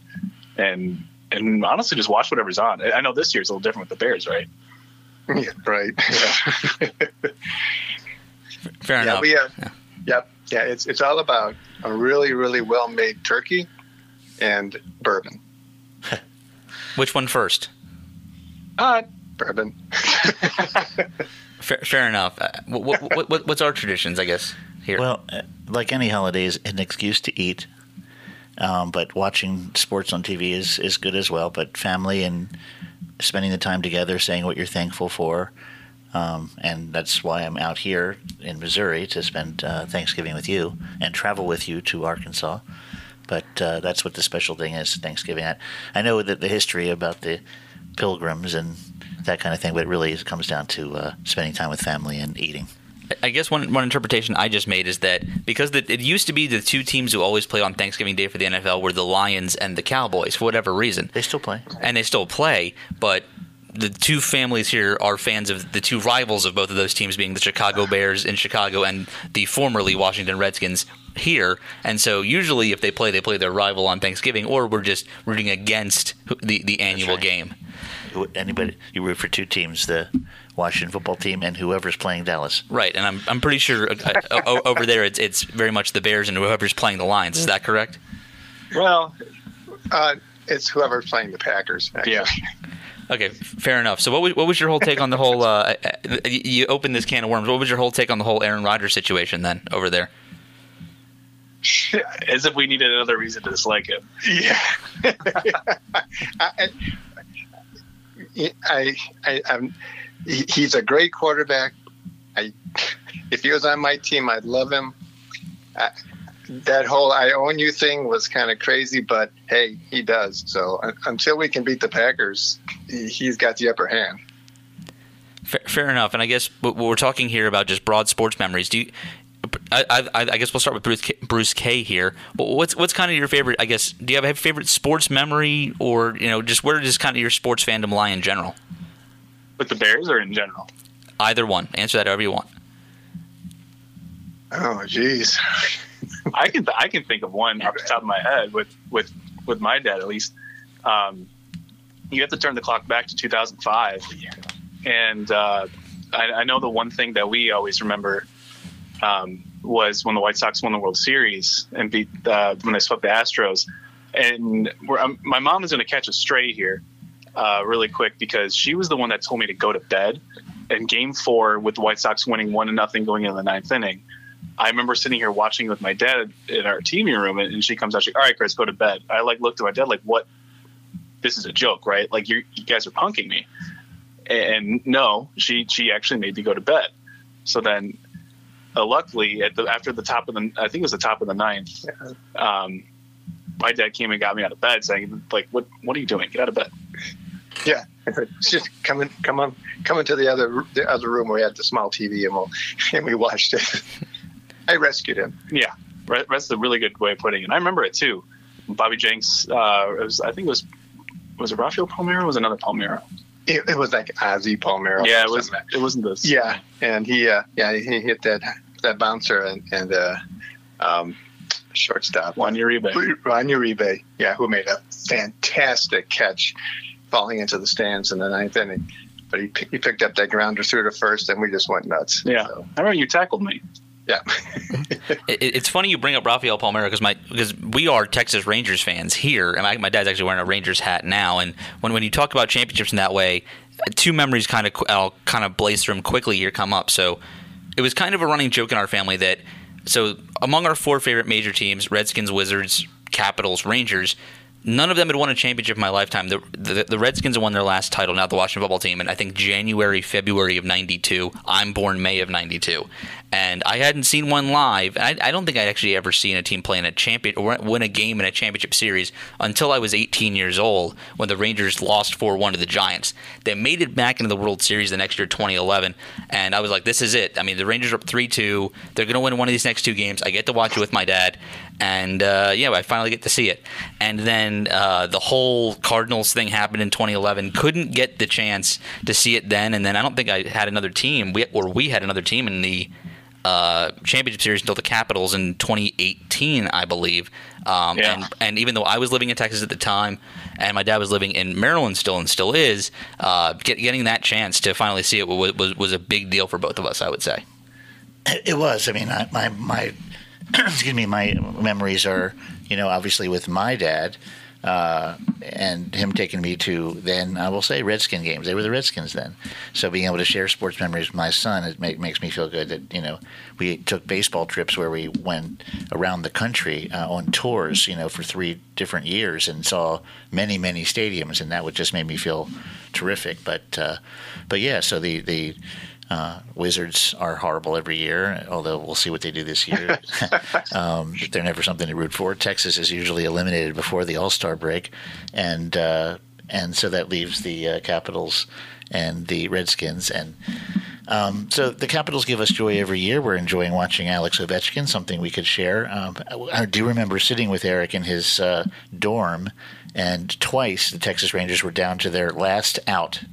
and and honestly, just watch whatever's on. I know this year's a little different with the Bears, right? Yeah, right. Yeah. Fair yeah, enough. We have, yeah. Yep. Yeah, it's it's all about a really really well made turkey and bourbon. Which one first? Uh, bourbon. Fair, fair enough. Uh, what, what, what, what's our traditions, I guess, here? Well, uh, like any holidays, an excuse to eat. Um, but watching sports on TV is, is good as well. But family and spending the time together, saying what you're thankful for. Um, and that's why I'm out here in Missouri to spend uh, Thanksgiving with you and travel with you to Arkansas. But uh, that's what the special thing is Thanksgiving. I, I know that the history about the pilgrims and that kind of thing, but it really comes down to uh, spending time with family and eating. I guess one one interpretation I just made is that because the, it used to be the two teams who always play on Thanksgiving Day for the NFL were the Lions and the Cowboys for whatever reason. They still play, and they still play, but the two families here are fans of the two rivals of both of those teams, being the Chicago Bears in Chicago and the formerly Washington Redskins here. And so usually, if they play, they play their rival on Thanksgiving, or we're just rooting against the the annual right. game. Anybody you root for two teams, the Washington football team and whoever's playing Dallas. Right, and I'm I'm pretty sure uh, uh, over there it's it's very much the Bears and whoever's playing the Lions. Is that correct? Well, uh, it's whoever's playing the Packers. Actually. Yeah. Okay, fair enough. So, what was, what was your whole take on the whole? Uh, you opened this can of worms. What was your whole take on the whole Aaron Rodgers situation then over there? As if we needed another reason to dislike him. Yeah. I, I, I, I'm, he's a great quarterback. I, if he was on my team, I'd love him. I, that whole "I own you" thing was kind of crazy, but hey, he does. So until we can beat the Packers, he's got the upper hand. Fair, fair enough. And I guess what we're talking here about just broad sports memories. Do you? I, I, I guess we'll start with Bruce K, Bruce K here. What's what's kind of your favorite? I guess do you have a favorite sports memory, or you know, just where does kind of your sports fandom lie in general? With the Bears or in general? Either one. Answer that however you want. Oh, jeez. I can I can think of one off the top of my head with with with my dad at least. Um, you have to turn the clock back to 2005, and uh, I, I, know the one thing that we always remember um, was when the White Sox won the World Series and beat uh, when they swept the Astros. And um, my mom is going to catch a stray here, uh, really quick because she was the one that told me to go to bed. In Game Four, with the White Sox winning one to nothing going into the ninth inning, I remember sitting here watching with my dad in our TV room, and she comes out, like, "All right, Chris, go to bed." I like looked at my dad like, "What? This is a joke, right? Like you guys are punking me." And no, she she actually made me go to bed. So then, uh, luckily, at the after the top of the, I think it was the top of the ninth, um, my dad came and got me out of bed, saying, "Like, what what are you doing? Get out of bed." Yeah, it's just come in, come on, come into the other the other room where we had the small TV, and we we'll, and we watched it. I rescued him. Yeah, that's a really good way of putting it. I remember it too. Bobby Jenks. Uh, it was, I think it was was it Rafael Palmeiro? was another Palmeiro? It, it, was like Ozzy Palmeiro. Yeah, it was. It wasn't this. Yeah, and he uh, yeah he hit that that bouncer and and uh, um, shortstop Juan Uribe. Juan Uribe, yeah, who made a fantastic catch, falling into the stands in the ninth inning. But he, he picked up that grounder through to first, and we just went nuts. Yeah, so. I remember you tackled me. Yeah, it, it's funny you bring up Rafael Palmeiro because my because we are Texas Rangers fans here, and my, my dad's actually wearing a Rangers hat now. And when when you talk about championships in that way, two memories kind of I'll kind of blaze through them quickly here come up. So it was kind of a running joke in our family that so among our four favorite major teams, Redskins, Wizards, Capitals, Rangers, None of them had won a championship in my lifetime. The, the, the Redskins won their last title, now the Washington football team, and I think January, February of '92. I'm born May of '92, and I hadn't seen one live. I, I don't think I'd actually ever seen a team play in a champion or win a game in a championship series until I was 18 years old when the Rangers lost 4-1 to the Giants. They made it back into the World Series the next year, 2011, and I was like, "This is it." I mean, the Rangers are up 3-2. They're going to win one of these next two games. I get to watch it with my dad, and uh, yeah, I finally get to see it. And then uh, the whole Cardinals thing happened in 2011. Couldn't get the chance to see it then, and then I don't think I had another team, we, or we had another team in the uh, championship series until the Capitals in 2018, I believe. Um, yeah. and, and even though I was living in Texas at the time, and my dad was living in Maryland still, and still is, uh, get, getting that chance to finally see it was, was, was a big deal for both of us. I would say. It was. I mean, I, my my excuse me, my memories are, you know, obviously with my dad, uh, and him taking me to then I will say Redskin games. They were the Redskins then, so being able to share sports memories with my son it make, makes me feel good that you know we took baseball trips where we went around the country uh, on tours, you know, for three different years and saw many many stadiums, and that would just make me feel terrific. But uh, but yeah, so the the uh, Wizards are horrible every year, although we'll see what they do this year. um, they're never something to root for. Texas is usually eliminated before the All Star break, and uh, and so that leaves the uh, Capitals and the Redskins. And um, so the Capitals give us joy every year. We're enjoying watching Alex Ovechkin, something we could share. Um, I do remember sitting with Eric in his uh, dorm, and twice the Texas Rangers were down to their last out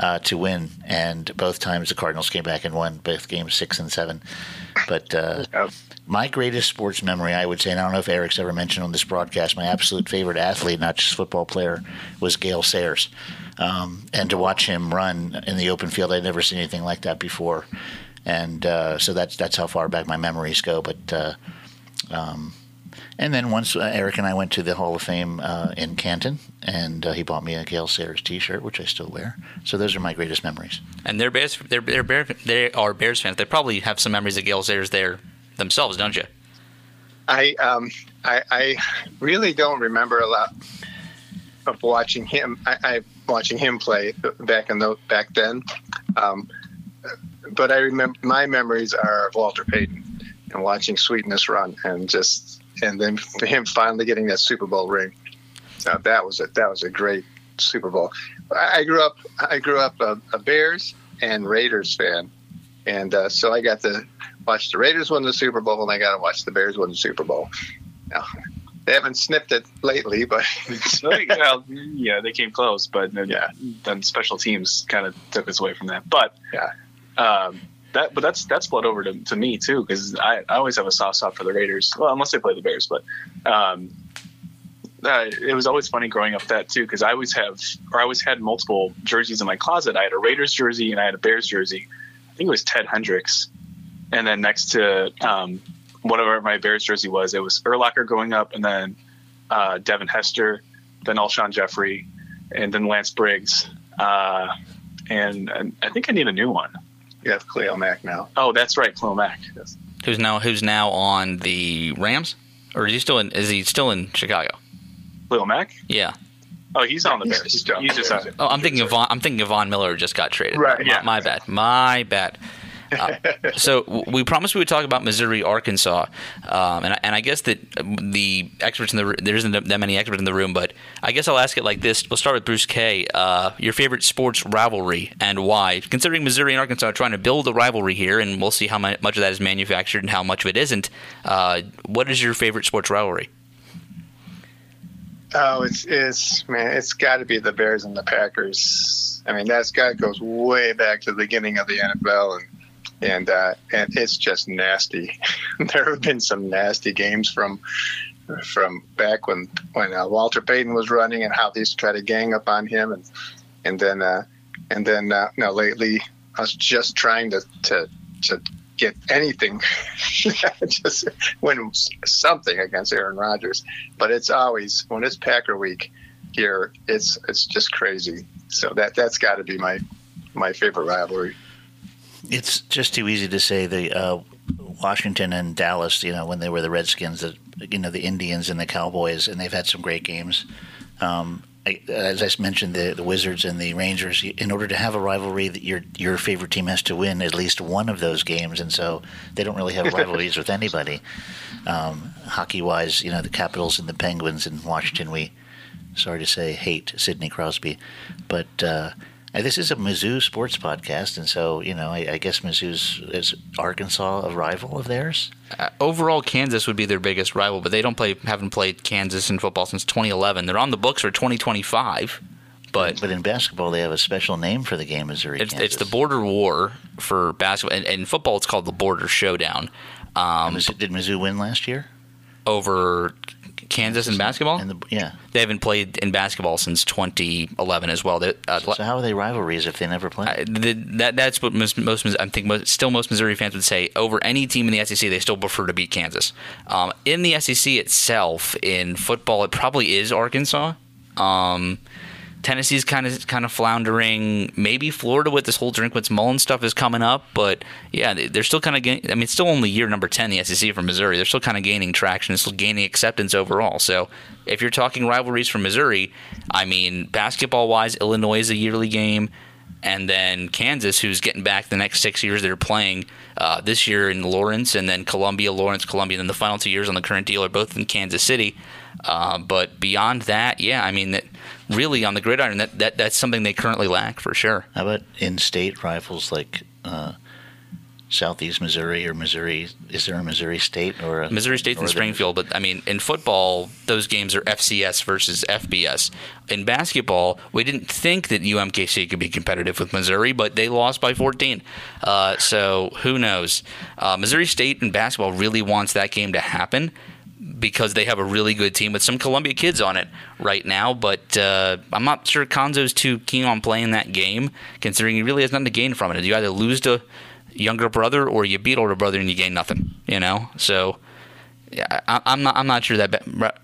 uh, to win, and both times the Cardinals came back and won both games six and seven. But uh, my greatest sports memory, I would say, and I don't know if Eric's ever mentioned on this broadcast, my absolute favorite athlete, not just football player, was Gale Sayers. Um, and to watch him run in the open field, I'd never seen anything like that before. And uh, so that's that's how far back my memories go. But uh, um, and then once uh, Eric and I went to the Hall of Fame uh, in Canton, and uh, he bought me a Gale Sayers T-shirt, which I still wear. So those are my greatest memories. And they're Bears. They're, they're Bear, they are Bears fans. They probably have some memories of Gale Sayers there themselves, don't you? I um I, I really don't remember a lot of watching him. I, I watching him play back in the back then. Um, but I remember my memories are of Walter Payton and watching Sweetness run and just and then him finally getting that Super Bowl ring. Uh, that was a that was a great Super Bowl. I grew up I grew up a, a Bears and Raiders fan, and uh, so I got to watch the Raiders win the Super Bowl, and I got to watch the Bears win the Super Bowl. Now, they haven't sniffed it lately, but well, yeah, they came close, but then, yeah, then special teams kind of took us away from that. But yeah. Um, that but that's that's bled over to, to me too because I, I always have a soft spot for the Raiders. Well, unless they play the Bears, but um, uh, it was always funny growing up that too because I always have or I always had multiple jerseys in my closet. I had a Raiders jersey and I had a Bears jersey. I think it was Ted Hendricks, and then next to um, whatever my Bears jersey was, it was Urlacher going up, and then uh, Devin Hester, then Alshon Jeffery, and then Lance Briggs. Uh, and, and I think I need a new one. You have Khalil Mack now. Oh, that's right, Khalil Mack. Yes. Who's now who's now on the Rams, or is he still in? Is he still in Chicago? Khalil Mack. Yeah. Oh, he's on the Bears. He's, he's just on. Oh, I'm thinking of Von, I'm thinking of Von Miller just got traded. Right. My, Yeah. my bad. My bad. Uh, so we promised we would talk about Missouri, Arkansas, um, and I, and I guess that the experts in the there isn't that many experts in the room, but I guess I'll ask it like this. We'll start with Bruce K. Uh, your favorite sports rivalry and why? Considering Missouri and Arkansas are trying to build a rivalry here, and we'll see how much of that is manufactured and how much of it isn't. Uh, what is your favorite sports rivalry? Oh, it's it's man, it's got to be the Bears and the Packers. I mean, that's got goes way back to the beginning of the NFL, and and uh, and it's just nasty. there have been some nasty games from from back when when uh, Walter Payton was running, and how they used to try to gang up on him, and and then uh, and then uh, no, lately us just trying to to to get anything, just win something against Aaron Rodgers. But it's always when it's Packer week here, it's it's just crazy. So that that's got to be my my favorite rivalry. It's just too easy to say the uh, Washington and Dallas. You know, when they were the Redskins, the you know the Indians and the Cowboys, and they've had some great games. Um, I, as I mentioned, the, the Wizards and the Rangers. In order to have a rivalry, that your your favorite team has to win at least one of those games, and so they don't really have rivalries with anybody. Um, hockey wise, you know, the Capitals and the Penguins in Washington, we sorry to say hate Sidney Crosby, but. Uh, uh, this is a Mizzou sports podcast, and so you know, I, I guess Mizzou's is Arkansas a rival of theirs. Uh, overall, Kansas would be their biggest rival, but they don't play. Haven't played Kansas in football since 2011. They're on the books for 2025, but But in basketball, they have a special name for the game, Missouri. it's, it's the border war for basketball. And, and football, it's called the border showdown. Um, Mizzou- Did Mizzou win last year? over Kansas in basketball? And the, yeah. They haven't played in basketball since 2011 as well. They, uh, So how are they rivalries if they never play? I- the, that that's what most, most I think most, still most Missouri fans would say over any team in the SEC they still prefer to beat Kansas. Um, in the SEC itself, in football, it probably is Arkansas. Um, Tennessee's kind of kind of floundering. Maybe Florida with this whole Drinkwitz Mullen stuff is coming up, but yeah, they- they're still kind of. I mean, it's still only year number ten the SEC for Missouri. They're still kind of gaining traction. It's still gaining acceptance overall. So if you're talking rivalries for Missouri, I mean, basketball wise, Illinois is a yearly game and then Kansas, who's getting back the next six years they're playing uh, this year in Lawrence, and then Columbia, Lawrence, Columbia, and then the final two years on the current deal are both in Kansas City. Uh, but beyond that, yeah, I mean, that really on the gridiron, that, that that's something they currently lack for sure. How about in-state rivals like uh, Southeast Missouri or Missouri? Is there a Missouri State or a, Missouri State's in Springfield, but I mean, in football, those games are FCS versus FBS. In basketball, we didn't think that UMKC could be competitive with Missouri, but they lost by 14. Uh, so who knows? Uh, Missouri State in basketball really wants that game to happen because they have a really good team with some Columbia kids on it right now. But uh, I'm not sure Cuonzo's too keen on playing that game, considering he really has nothing to gain from it. You either lose to younger brother or you beat older brother and you gain nothing. You know, so yeah, I, I'm not. I'm not sure that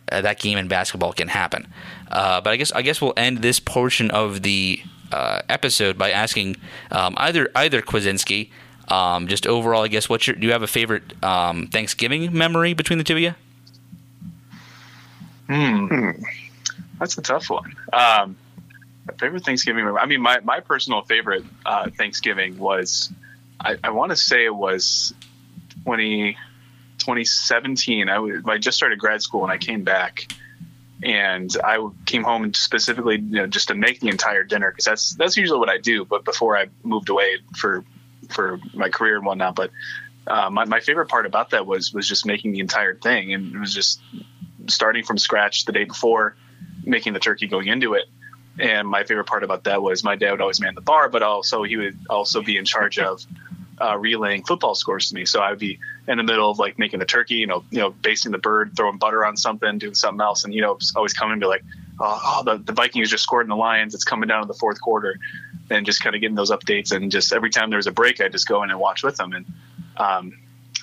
that game in basketball can happen. Uh, but I guess I guess we'll end this portion of the uh, episode by asking um, either either Kwiecinski. Um, just overall, I guess, what's your? Do you have a favorite um, Thanksgiving memory between the two of you? Hmm. That's a tough one. Um, favorite Thanksgiving. I mean, my, my personal favorite uh, Thanksgiving was, I, I want to say it was 20, 2017. I, was, I just started grad school and I came back and I came home and specifically, you know, just to make the entire dinner because that's that's usually what I do. But before I moved away for for my career and whatnot, but uh, my my favorite part about that was was just making the entire thing, and it was just starting from scratch the day before, making the turkey going into it. And my favorite part about that was my dad would always man the bar, but also he would also be in charge of uh, relaying football scores to me. So I would be in the middle of like making the turkey, you know, you know, basting the bird, throwing butter on something, doing something else, and you know, always coming and be like, oh, oh the, the Vikings just scored in the Lions. It's coming down to the fourth quarter, and just kind of getting those updates. And just every time there was a break, I'd just go in and watch with them. And um,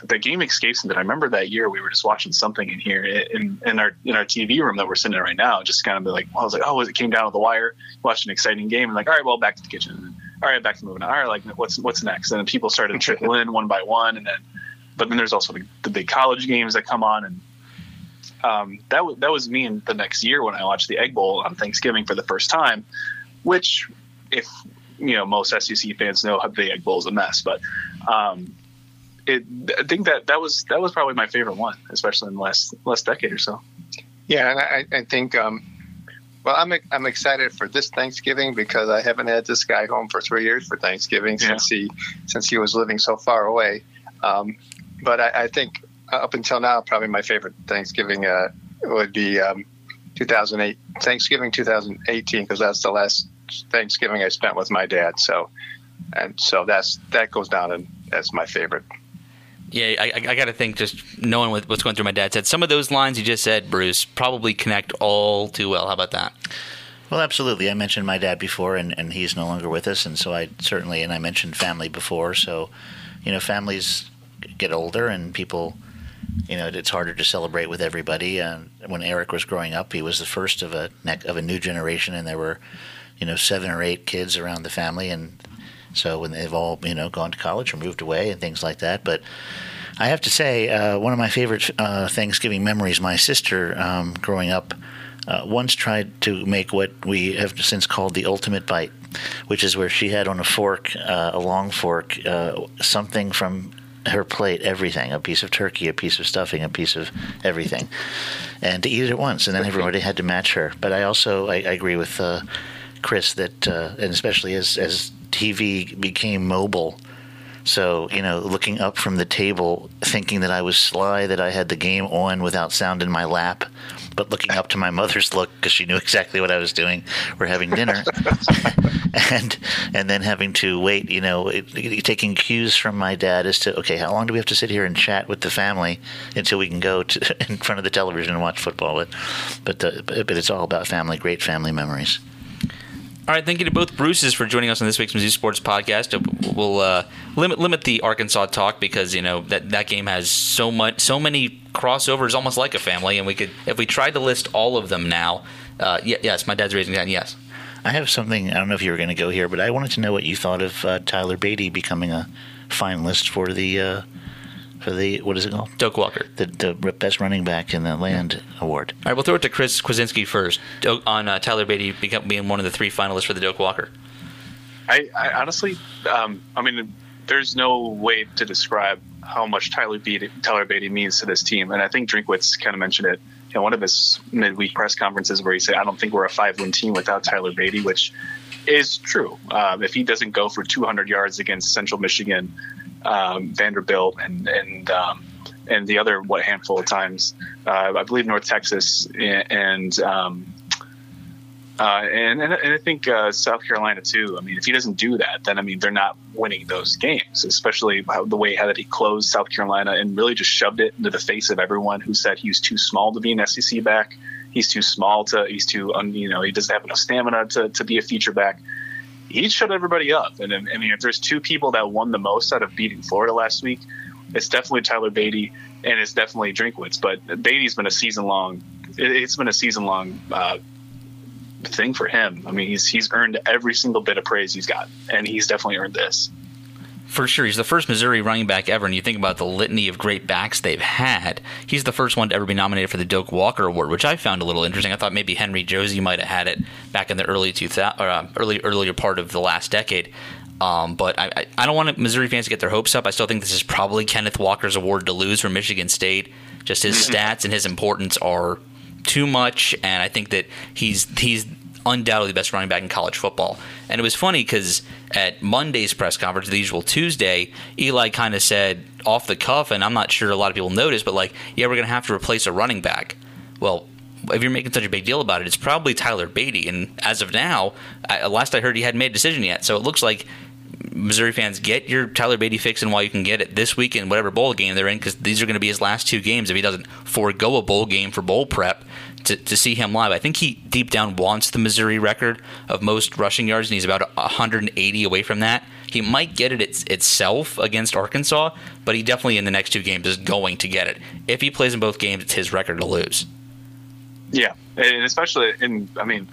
the game escapes me, but I remember that year we were just watching something in here in, in our in our TV room that we're sitting in right now. Just kind of like, well, I was like, oh, it came down to the wire, watched an exciting game, and like, all right, well, back to the kitchen. And, all right, back to moving on. All right, like, what's what's next? And then people started to trickle in one by one, and then, but then there's also the, the big college games that come on, and um, that was that was me in the next year when I watched the Egg Bowl on Thanksgiving for the first time, which, if you know, most SEC fans know the Egg Bowl is a mess, but um, it I think that that was that was probably my favorite one, especially in the last last decade or so. Yeah, and I, I think, um, well, I'm I'm excited for this Thanksgiving because I haven't had this guy home for three years for Thanksgiving Yeah. since he since he was living so far away. Um, but I, I think up until now, probably my favorite Thanksgiving uh, would be um, 2008 Thanksgiving 2018 because that's the last Thanksgiving I spent with my dad. So, and so that's that goes down and as my favorite. Yeah, I, I, got to think just knowing what, what's going through my dad's head. Some of those lines you just said, Bruce, probably connect all too well. How about that? Well, absolutely. I mentioned my dad before, and, and he's no longer with us, and so I certainly, and I mentioned family before. So, you know, families get older, and people, you know, it's harder to celebrate with everybody. And when Eric was growing up, he was the first of a of a new generation, and there were, you know, seven or eight kids around the family, and so when they've all, you know, gone to college or moved away and things like that, but. I have to say, uh, one of my favorite uh, Thanksgiving memories. My sister, um, growing up, uh, once tried to make what we have since called the ultimate bite, which is where she had on a fork, uh, a long fork, uh, something from her plate, everything a piece of turkey, a piece of stuffing, a piece of everything, and to eat it at once. And then everybody had to match her. But I also I, I agree with uh, Chris that, uh, and especially as, as TV became mobile. So, you know, looking up from the table, thinking that I was sly, that I had the game on without sound in my lap, but looking up to my mother's look because she knew exactly what I was doing. We're having dinner, and and then having to wait. You know, it, taking cues from my dad as to okay, how long do we have to sit here and chat with the family until we can go to in front of the television and watch football? But but uh, but it's all about family, great family memories. All right, thank you to both Bruces for joining us on this week's Mizzou Sports Podcast. We'll uh, limit limit the Arkansas talk because you know that that game has so much, so many crossovers, almost like a family. And we could, if we tried to list all of them now, uh, yes, my dad's raising hand. Yes, I have something. I don't know if you were going to go here, but I wanted to know what you thought of uh, Tyler Badie becoming a finalist for the uh, the what is it called? Doak Walker, the, the best running back in the land award. All right, we'll throw it to Chris Kwiecinski first on uh, Tyler Badie being one of the three finalists for the Doak Walker. I, I honestly, um, I mean, there's no way to describe how much Tyler Badie, Tyler Badie means to this team, and I think Drinkwitz kind of mentioned it in one of his midweek press conferences where he said, "I don't think we're a five-win team without Tyler Badie," which is true. Um, if he doesn't go for 200 yards against Central Michigan um, Vanderbilt and and um, and the other what handful of times. Uh, I believe North Texas and um, uh, and, and, I think uh, South Carolina too. I mean, if he doesn't do that, then I mean they're not winning those games. Especially the way how that he closed South Carolina and really just shoved it into the face of everyone who said he was too small to be an SEC back. He's too small to. He's too. You know, he doesn't have enough stamina to, to be a feature back he shut everybody up. And I mean, if there's two people that won the most out of beating Florida last week, it's definitely Tyler Badie and it's definitely Drinkwitz. But Badie's been a season long. It's been a season long uh, thing for him. I mean, he's he's earned every single bit of praise he's got, and he's definitely earned this for sure. He's the first Missouri running back ever, and you think about the litany of great backs they've had. He's the first one to ever be nominated for the Doak Walker Award, which I found a little interesting. I thought maybe Henry Josey might have had it back in the early 2000, uh, early earlier part of the last decade. Um, but I, I, I don't want Missouri fans to get their hopes up. I still think this is probably Kenneth Walker's award to lose for Michigan State. Just his mm-hmm. stats and his importance are too much, and I think that he's he's undoubtedly the best running back in college football. And it was funny because at Monday's press conference, the usual Tuesday, Eli kind of said off the cuff, and I'm not sure a lot of people noticed, but like, yeah, we're going to have to replace a running back. Well, if you're making such a big deal about it, it's probably Tyler Badie. And as of now, I, last I heard, he hadn't made a decision yet. So it looks like Missouri fans get your Tyler Badie fix and while you can get it this week in whatever bowl game they're in, because these are going to be his last two games. If he doesn't forego a bowl game for bowl prep, to, to see him live. I think he deep down wants the Missouri record of most rushing yards, and he's about 180 away from that. He might get it it's, itself against Arkansas, but he definitely in the next two games is going to get it. If he plays in both games, it's his record to lose. Yeah, and especially in I mean,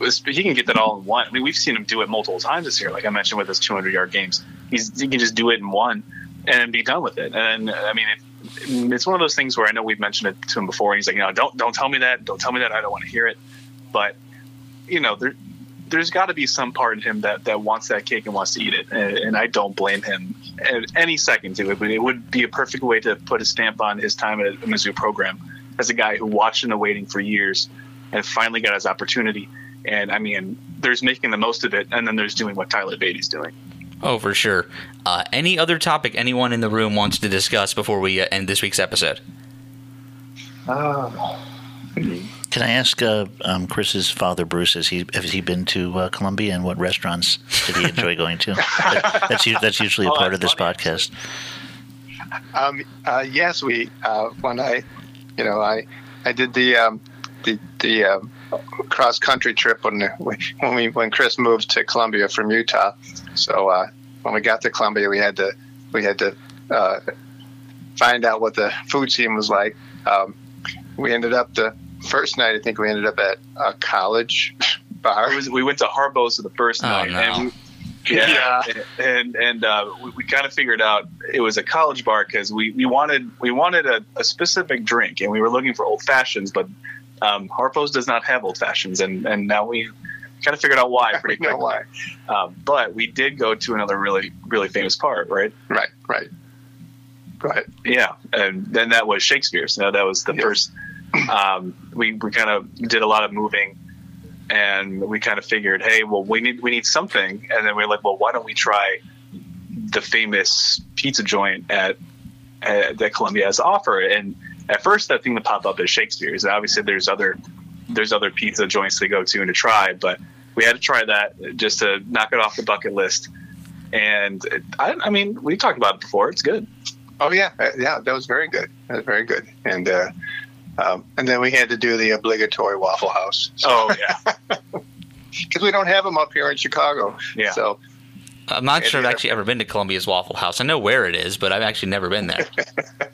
he can get that all in one. I mean, we've seen him do it multiple times this year. Like I mentioned with his 200 yard games, he's he can just do it in one and be done with it. And I mean, if it's one of those things where I know we've mentioned it to him before. He's like, you know, don't don't tell me that. Don't tell me that. I don't want to hear it. But you know, there there's got to be some part in him that that wants that cake and wants to eat it, and, and I don't blame him at any second to it. But it would be a perfect way to put a stamp on his time at a Mizzou program as a guy who watched and waiting for years and finally got his opportunity. And I mean, there's making the most of it, and then there's doing what Tyler Badie's doing. Oh, for sure. Uh, any other topic anyone in the room wants to discuss before we uh, end this week's episode? Uh, Can I ask uh, um, Chris's father, Bruce, has he has he been to uh, Columbia and what restaurants did he enjoy going to? that, that's that's usually a oh, part of this funny. podcast. Um, uh, yes, we when I, you know, I I did the um, the the um, cross country trip when when we when Chris moved to Columbia from Utah. So uh, when we got to Columbia, we had to we had to uh, find out what the food scene was like. Um, we ended up the first night. I think we ended up at a college bar. Was, we went to Harpo's for the first oh, night, no. and we, yeah, yeah, and and uh, we, we kind of figured out it was a college bar because we, we wanted we wanted a, a, specific drink and we were looking for old fashions, but um, Harpo's does not have old fashions, and and now we kind of figured out why pretty quickly. why. Um, but we did go to another really really famous part, right? Right, right, right. Yeah, and then that was Shakespeare's. You know, that was the yes. first. Um, we we kind of did a lot of moving, and we kind of figured, hey, well, we need we need something, and then we are like, well, why don't we try the famous pizza joint at, at that Columbia has to offer, and at first that thing that popped up is Shakespeare's. Obviously, there's other there's other pizza joints to go to and to try, but we had to try that just to knock it off the bucket list. And I, I mean, we talked about it before. It's good. Oh yeah, uh, yeah, that was very good. That was very good. And uh, um, and then we had to do the obligatory Waffle House. So, Oh yeah, because we don't have them up here in Chicago. Yeah. So I'm not sure I've actually ever been to Columbia's Waffle House. I know where it is, but I've actually never been there.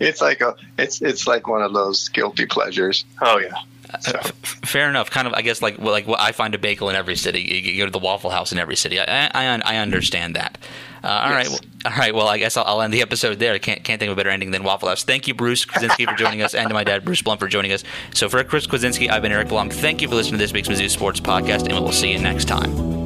it's like a it's it's like one of those guilty pleasures. oh yeah. So, Fair enough. Kind of, I guess, like like what I find a bagel in every city. You, go to the Waffle House in every city. I I, I understand that. Uh, all right, Yes. well, all right. Well, I guess I'll, I'll end the episode there. I can't can't think of a better ending than Waffle House. Thank you, Bruce Kwiecinski, for joining us, and to my dad, Bruce Blum, for joining us. So for Chris Kwiecinski, I've been Eric Blum. Thank you for listening to this week's Mizzou Sports Podcast, and we will see you next time.